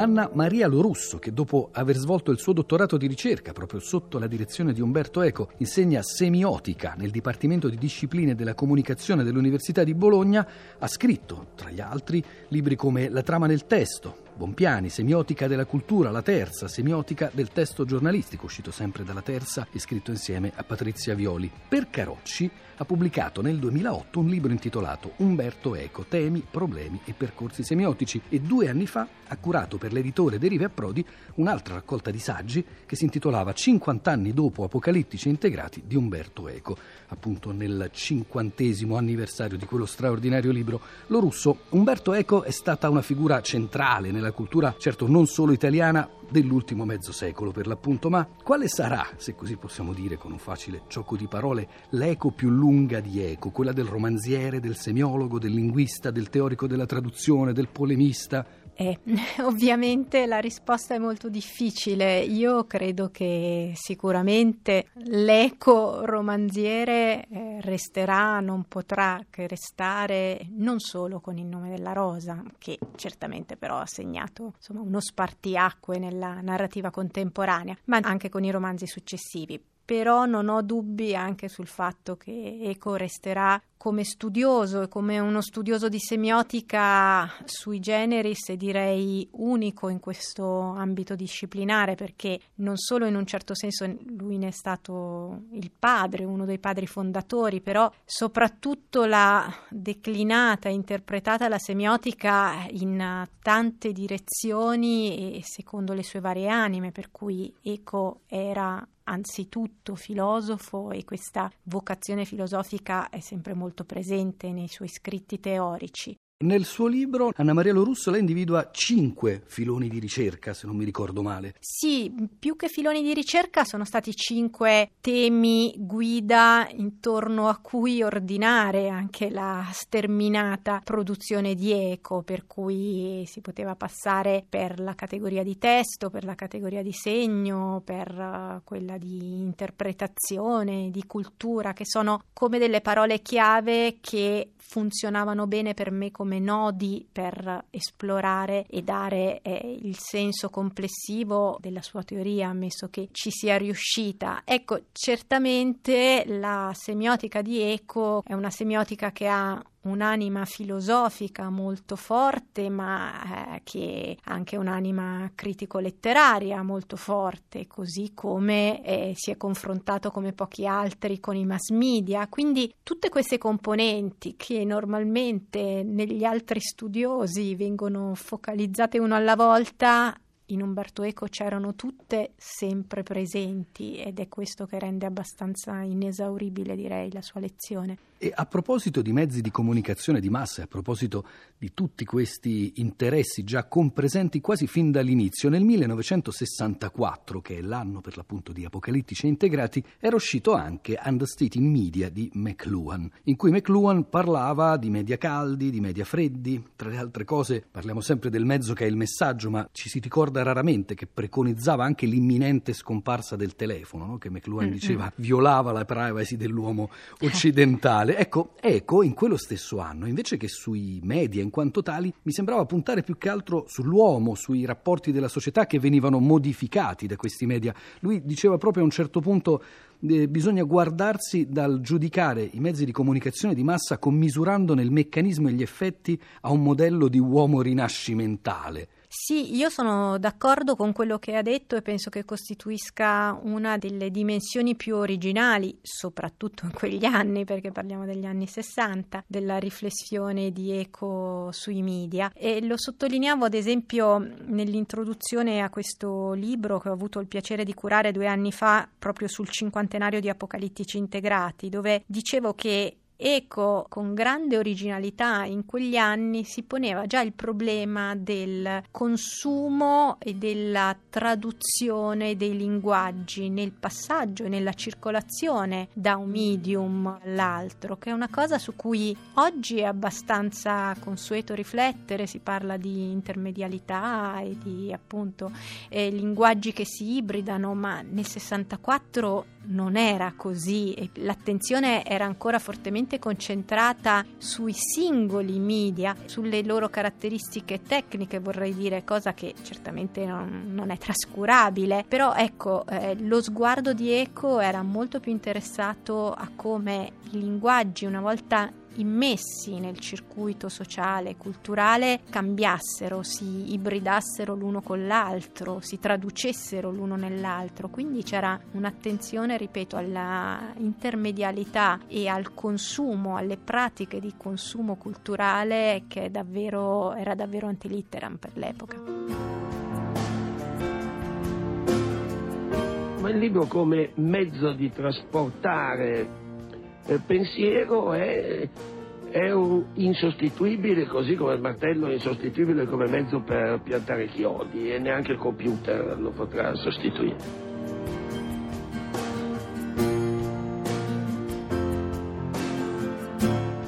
Anna Maria Lorusso, che dopo aver svolto il suo dottorato di ricerca proprio sotto la direzione di Umberto Eco, insegna semiotica nel Dipartimento di Discipline della Comunicazione dell'Università di Bologna, ha scritto, tra gli altri, libri come La trama del testo, Bompiani, Semiotica della cultura, la terza, Semiotica del testo giornalistico, uscito sempre dalla terza e scritto insieme a Patrizia Violi. Per Carocci ha pubblicato nel 2008 un libro intitolato Umberto Eco, temi, problemi e percorsi semiotici e due anni fa ha curato per l'editore Derive a Prodi un'altra raccolta di saggi che si intitolava 50 anni dopo Apocalittici integrati di Umberto Eco, appunto nel cinquantesimo anniversario di quello straordinario libro. Lo russo, Umberto Eco è stata una figura centrale nella cultura, certo non solo italiana, dell'ultimo mezzo secolo per l'appunto, ma quale sarà, se così possiamo dire con un facile gioco di parole, l'eco più lunga di eco, quella del romanziere, del semiologo, del linguista, del teorico della traduzione, del polemista? Eh, ovviamente la risposta è molto difficile. Io credo che sicuramente l'eco romanziere eh, resterà, non potrà che restare non solo con il nome della rosa, che certamente però ha segnato insomma, uno spartiacque nella narrativa contemporanea, ma anche con i romanzi successivi però non ho dubbi anche sul fatto che Eco resterà come studioso e come uno studioso di semiotica sui generis e direi unico in questo ambito disciplinare perché non solo in un certo senso lui ne è stato il padre, uno dei padri fondatori, però soprattutto l'ha declinata interpretata la semiotica in tante direzioni e secondo le sue varie anime, per cui Eco era anzitutto filosofo e questa vocazione filosofica è sempre molto presente nei suoi scritti teorici. Nel suo libro Anna Maria Lorusso lei individua cinque filoni di ricerca, se non mi ricordo male. Sì, più che filoni di ricerca sono stati cinque temi guida intorno a cui ordinare anche la sterminata produzione di eco, per cui si poteva passare per la categoria di testo, per la categoria di segno, per uh, quella di interpretazione, di cultura, che sono come delle parole chiave che funzionavano bene per me come nodi per esplorare e dare eh, il senso complessivo della sua teoria, ammesso che ci sia riuscita. Ecco, certamente la semiotica di Eco è una semiotica che ha un'anima filosofica molto forte, ma eh, che anche un'anima critico-letteraria molto forte, così come eh, si è confrontato come pochi altri con i mass media. Quindi tutte queste componenti che normalmente negli altri studiosi vengono focalizzate uno alla volta in Umberto Eco c'erano tutte sempre presenti ed è questo che rende abbastanza inesauribile, direi, la sua lezione. E a proposito di mezzi di comunicazione di massa, a proposito di tutti questi interessi già compresenti quasi fin dall'inizio, nel 1964, che è l'anno per l'appunto di Apocalittici Integrati, era uscito anche in Media di McLuhan, in cui McLuhan parlava di media caldi, di media freddi, tra le altre cose parliamo sempre del mezzo che è il messaggio, ma ci si ricorda raramente che preconizzava anche l'imminente scomparsa del telefono, no? che McLuhan mm-hmm. diceva violava la privacy dell'uomo occidentale mondiale. Ecco, Eco in quello stesso anno, invece che sui media in quanto tali, mi sembrava puntare più che altro sull'uomo, sui rapporti della società che venivano modificati da questi media. Lui diceva proprio a un certo punto eh, bisogna guardarsi dal giudicare i mezzi di comunicazione di massa commisurandone il meccanismo e gli effetti a un modello di uomo rinascimentale. Sì, io sono d'accordo con quello che ha detto e penso che costituisca una delle dimensioni più originali, soprattutto in quegli anni, perché parliamo degli anni 60, della riflessione di Eco sui media. E lo sottolineavo ad esempio nell'introduzione a questo libro che ho avuto il piacere di curare due anni fa, proprio sul cinquantenario di Apocalittici Integrati, dove dicevo che Eco, con grande originalità in quegli anni, si poneva già il problema del consumo e della traduzione dei linguaggi nel passaggio e nella circolazione da un medium all'altro, che è una cosa su cui oggi è abbastanza consueto riflettere, si parla di intermedialità e di appunto eh, linguaggi che si ibridano, ma nel 64 non era così l'attenzione era ancora fortemente concentrata sui singoli media, sulle loro caratteristiche tecniche, vorrei dire, cosa che certamente non, non è trascurabile, però ecco, eh, lo sguardo di Eco era molto più interessato a come i linguaggi una volta immessi nel circuito sociale e culturale cambiassero, si ibridassero l'uno con l'altro, si traducessero l'uno nell'altro. Quindi c'era un'attenzione, ripeto, alla intermedialità e al consumo, alle pratiche di consumo culturale che davvero, era davvero antilitteram per l'epoca. Ma il libro come mezzo di trasportare pensiero è, è insostituibile, così come il martello è insostituibile come mezzo per piantare chiodi e neanche il computer lo potrà sostituire.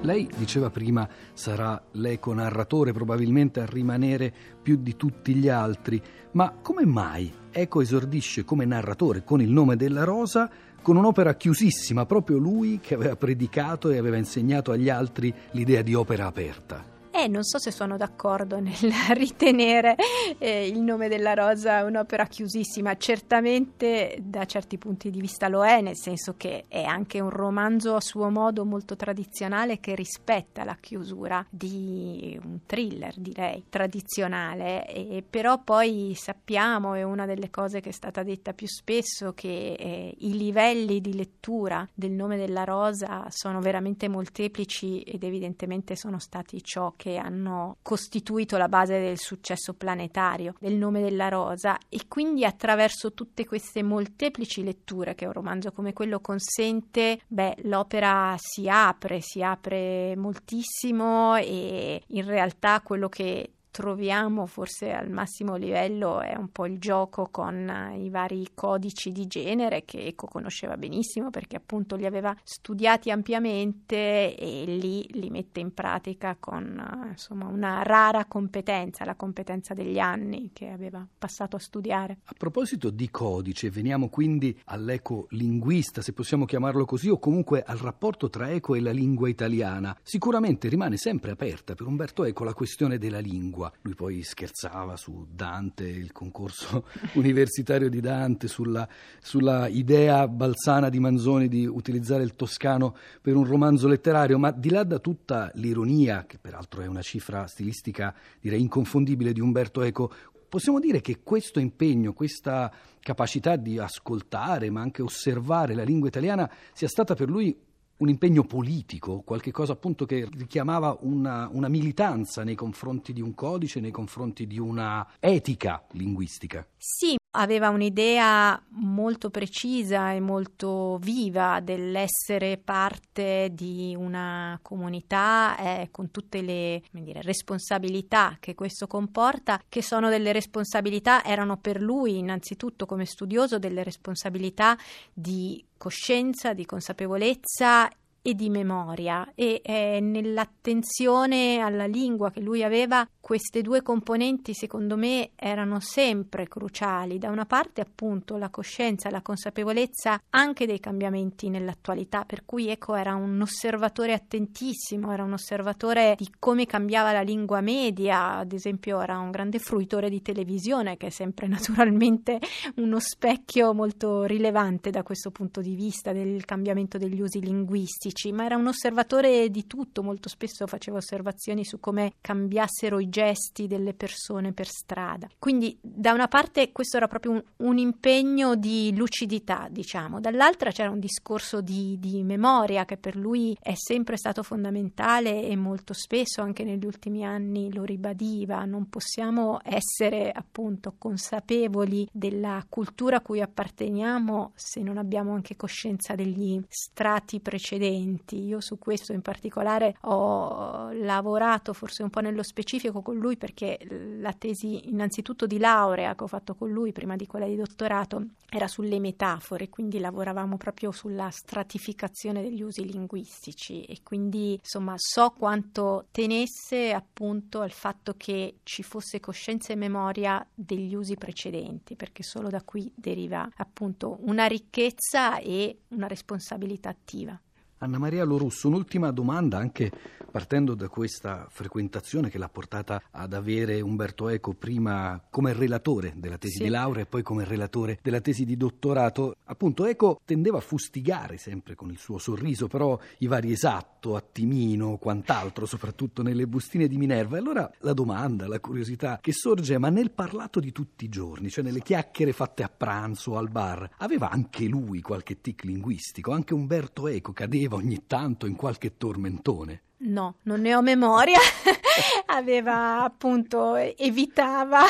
Lei diceva prima sarà l'eco narratore probabilmente a rimanere più di tutti gli altri, ma come mai Eco esordisce come narratore con il nome della rosa con un'opera chiusissima, proprio lui che aveva predicato e aveva insegnato agli altri l'idea di opera aperta. Eh, non so se sono d'accordo nel ritenere eh, il nome della rosa un'opera chiusissima. Certamente da certi punti di vista lo è, nel senso che è anche un romanzo a suo modo molto tradizionale che rispetta la chiusura di un thriller, direi, tradizionale. E, però poi sappiamo, è una delle cose che è stata detta più spesso, che eh, i livelli di lettura del nome della rosa sono veramente molteplici ed evidentemente sono stati ciò che che hanno costituito la base del successo planetario del nome della rosa e quindi attraverso tutte queste molteplici letture che un romanzo come quello consente, beh, l'opera si apre, si apre moltissimo e in realtà quello che troviamo forse al massimo livello è un po' il gioco con eh, i vari codici di genere che Eco conosceva benissimo perché appunto li aveva studiati ampiamente e lì li mette in pratica con eh, insomma una rara competenza, la competenza degli anni che aveva passato a studiare. A proposito di codice, veniamo quindi all'ecolinguista, se possiamo chiamarlo così, o comunque al rapporto tra eco e la lingua italiana. Sicuramente rimane sempre aperta per Umberto Eco la questione della lingua lingua. Lui poi scherzava su Dante, il concorso universitario di Dante, sulla, sulla idea balzana di Manzoni di utilizzare il toscano per un romanzo letterario, ma di là da tutta l'ironia, che peraltro è una cifra stilistica direi inconfondibile di Umberto Eco, Possiamo dire che questo impegno, questa capacità di ascoltare ma anche osservare la lingua italiana sia stata per lui un impegno politico, qualche cosa appunto che richiamava una, una, militanza nei confronti di un codice, nei confronti di una etica linguistica. Sì, aveva un'idea molto precisa e molto viva dell'essere parte di una comunità eh, con tutte le dire, responsabilità che questo comporta, che sono delle responsabilità, erano per lui innanzitutto come studioso delle responsabilità di coscienza, di consapevolezza e di memoria. E eh, nell'attenzione alla lingua che lui aveva queste due componenti secondo me erano sempre cruciali. Da una parte appunto la coscienza la consapevolezza anche dei cambiamenti nell'attualità per cui Eco era un osservatore attentissimo era un osservatore di come cambiava la lingua media. Ad esempio era un grande fruitore di televisione che è sempre naturalmente uno specchio molto rilevante da questo punto di vista del cambiamento degli usi linguistici politici, ma era un osservatore di tutto, molto spesso faceva osservazioni su come cambiassero i gesti delle persone per strada. Quindi da una parte questo era proprio un, un impegno di lucidità, diciamo, dall'altra c'era un discorso di, di memoria che per lui è sempre stato fondamentale e molto spesso anche negli ultimi anni lo ribadiva, non possiamo essere appunto consapevoli della cultura a cui apparteniamo se non abbiamo anche coscienza degli strati precedenti precedenti. Io su questo in particolare ho lavorato forse un po' nello specifico con lui perché la tesi innanzitutto di laurea che ho fatto con lui prima di quella di dottorato era sulle metafore, quindi lavoravamo proprio sulla stratificazione degli usi linguistici e quindi insomma so quanto tenesse appunto al fatto che ci fosse coscienza e memoria degli usi precedenti, perché solo da qui deriva appunto una ricchezza e una responsabilità attiva. Anna Maria Lorusso, un'ultima domanda anche partendo da questa frequentazione che l'ha portata ad avere Umberto Eco prima come relatore della tesi sì. di laurea e poi come relatore della tesi di dottorato. Appunto Eco tendeva a fustigare sempre con il suo sorriso, però i vari esatto, attimino, quant'altro, soprattutto nelle bustine di Minerva. E allora la domanda, la curiosità che sorge, ma nel parlato di tutti i giorni, cioè nelle chiacchiere fatte a pranzo o al bar, aveva anche lui qualche tic linguistico? Anche Umberto Eco cadeva ogni tanto in qualche tormentone. No, non ne ho memoria. Aveva appunto evitava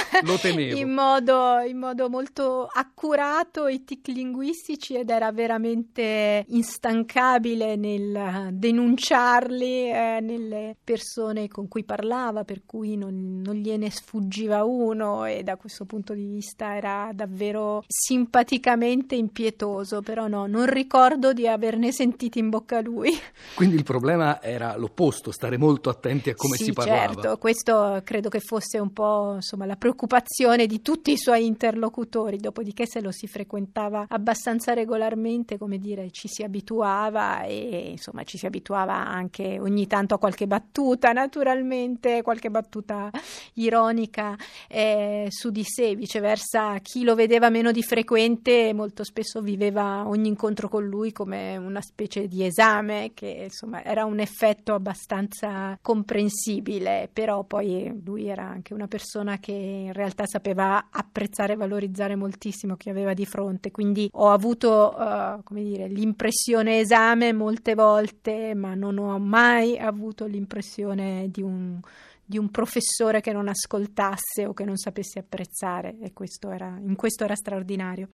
in modo, in modo, molto accurato i tic linguistici ed era veramente instancabile nel denunciarli eh, nelle persone con cui parlava, per cui non, non gliene sfuggiva uno e da questo punto di vista era davvero simpaticamente impietoso, però no, non ricordo di averne sentiti in bocca lui. Quindi il problema era l'opposto opposto, stare molto attenti a come sì, si parlava. Certo, questo credo che fosse un po' insomma, la preoccupazione di tutti i suoi interlocutori, dopodiché se lo si frequentava abbastanza regolarmente, come dire, ci si abituava e insomma ci si abituava anche ogni tanto a qualche battuta, naturalmente, qualche battuta ironica eh, su di sé, viceversa chi lo vedeva meno di frequente molto spesso viveva ogni incontro con lui come una specie di esame che insomma era un effetto abbastanza abbastanza comprensibile, però poi lui era anche una persona che in realtà sapeva apprezzare e valorizzare moltissimo chi aveva di fronte, quindi ho avuto uh, come dire, l'impressione esame molte volte, ma non ho mai avuto l'impressione di un di un professore che non ascoltasse o che non sapesse apprezzare e questo era, in questo era straordinario.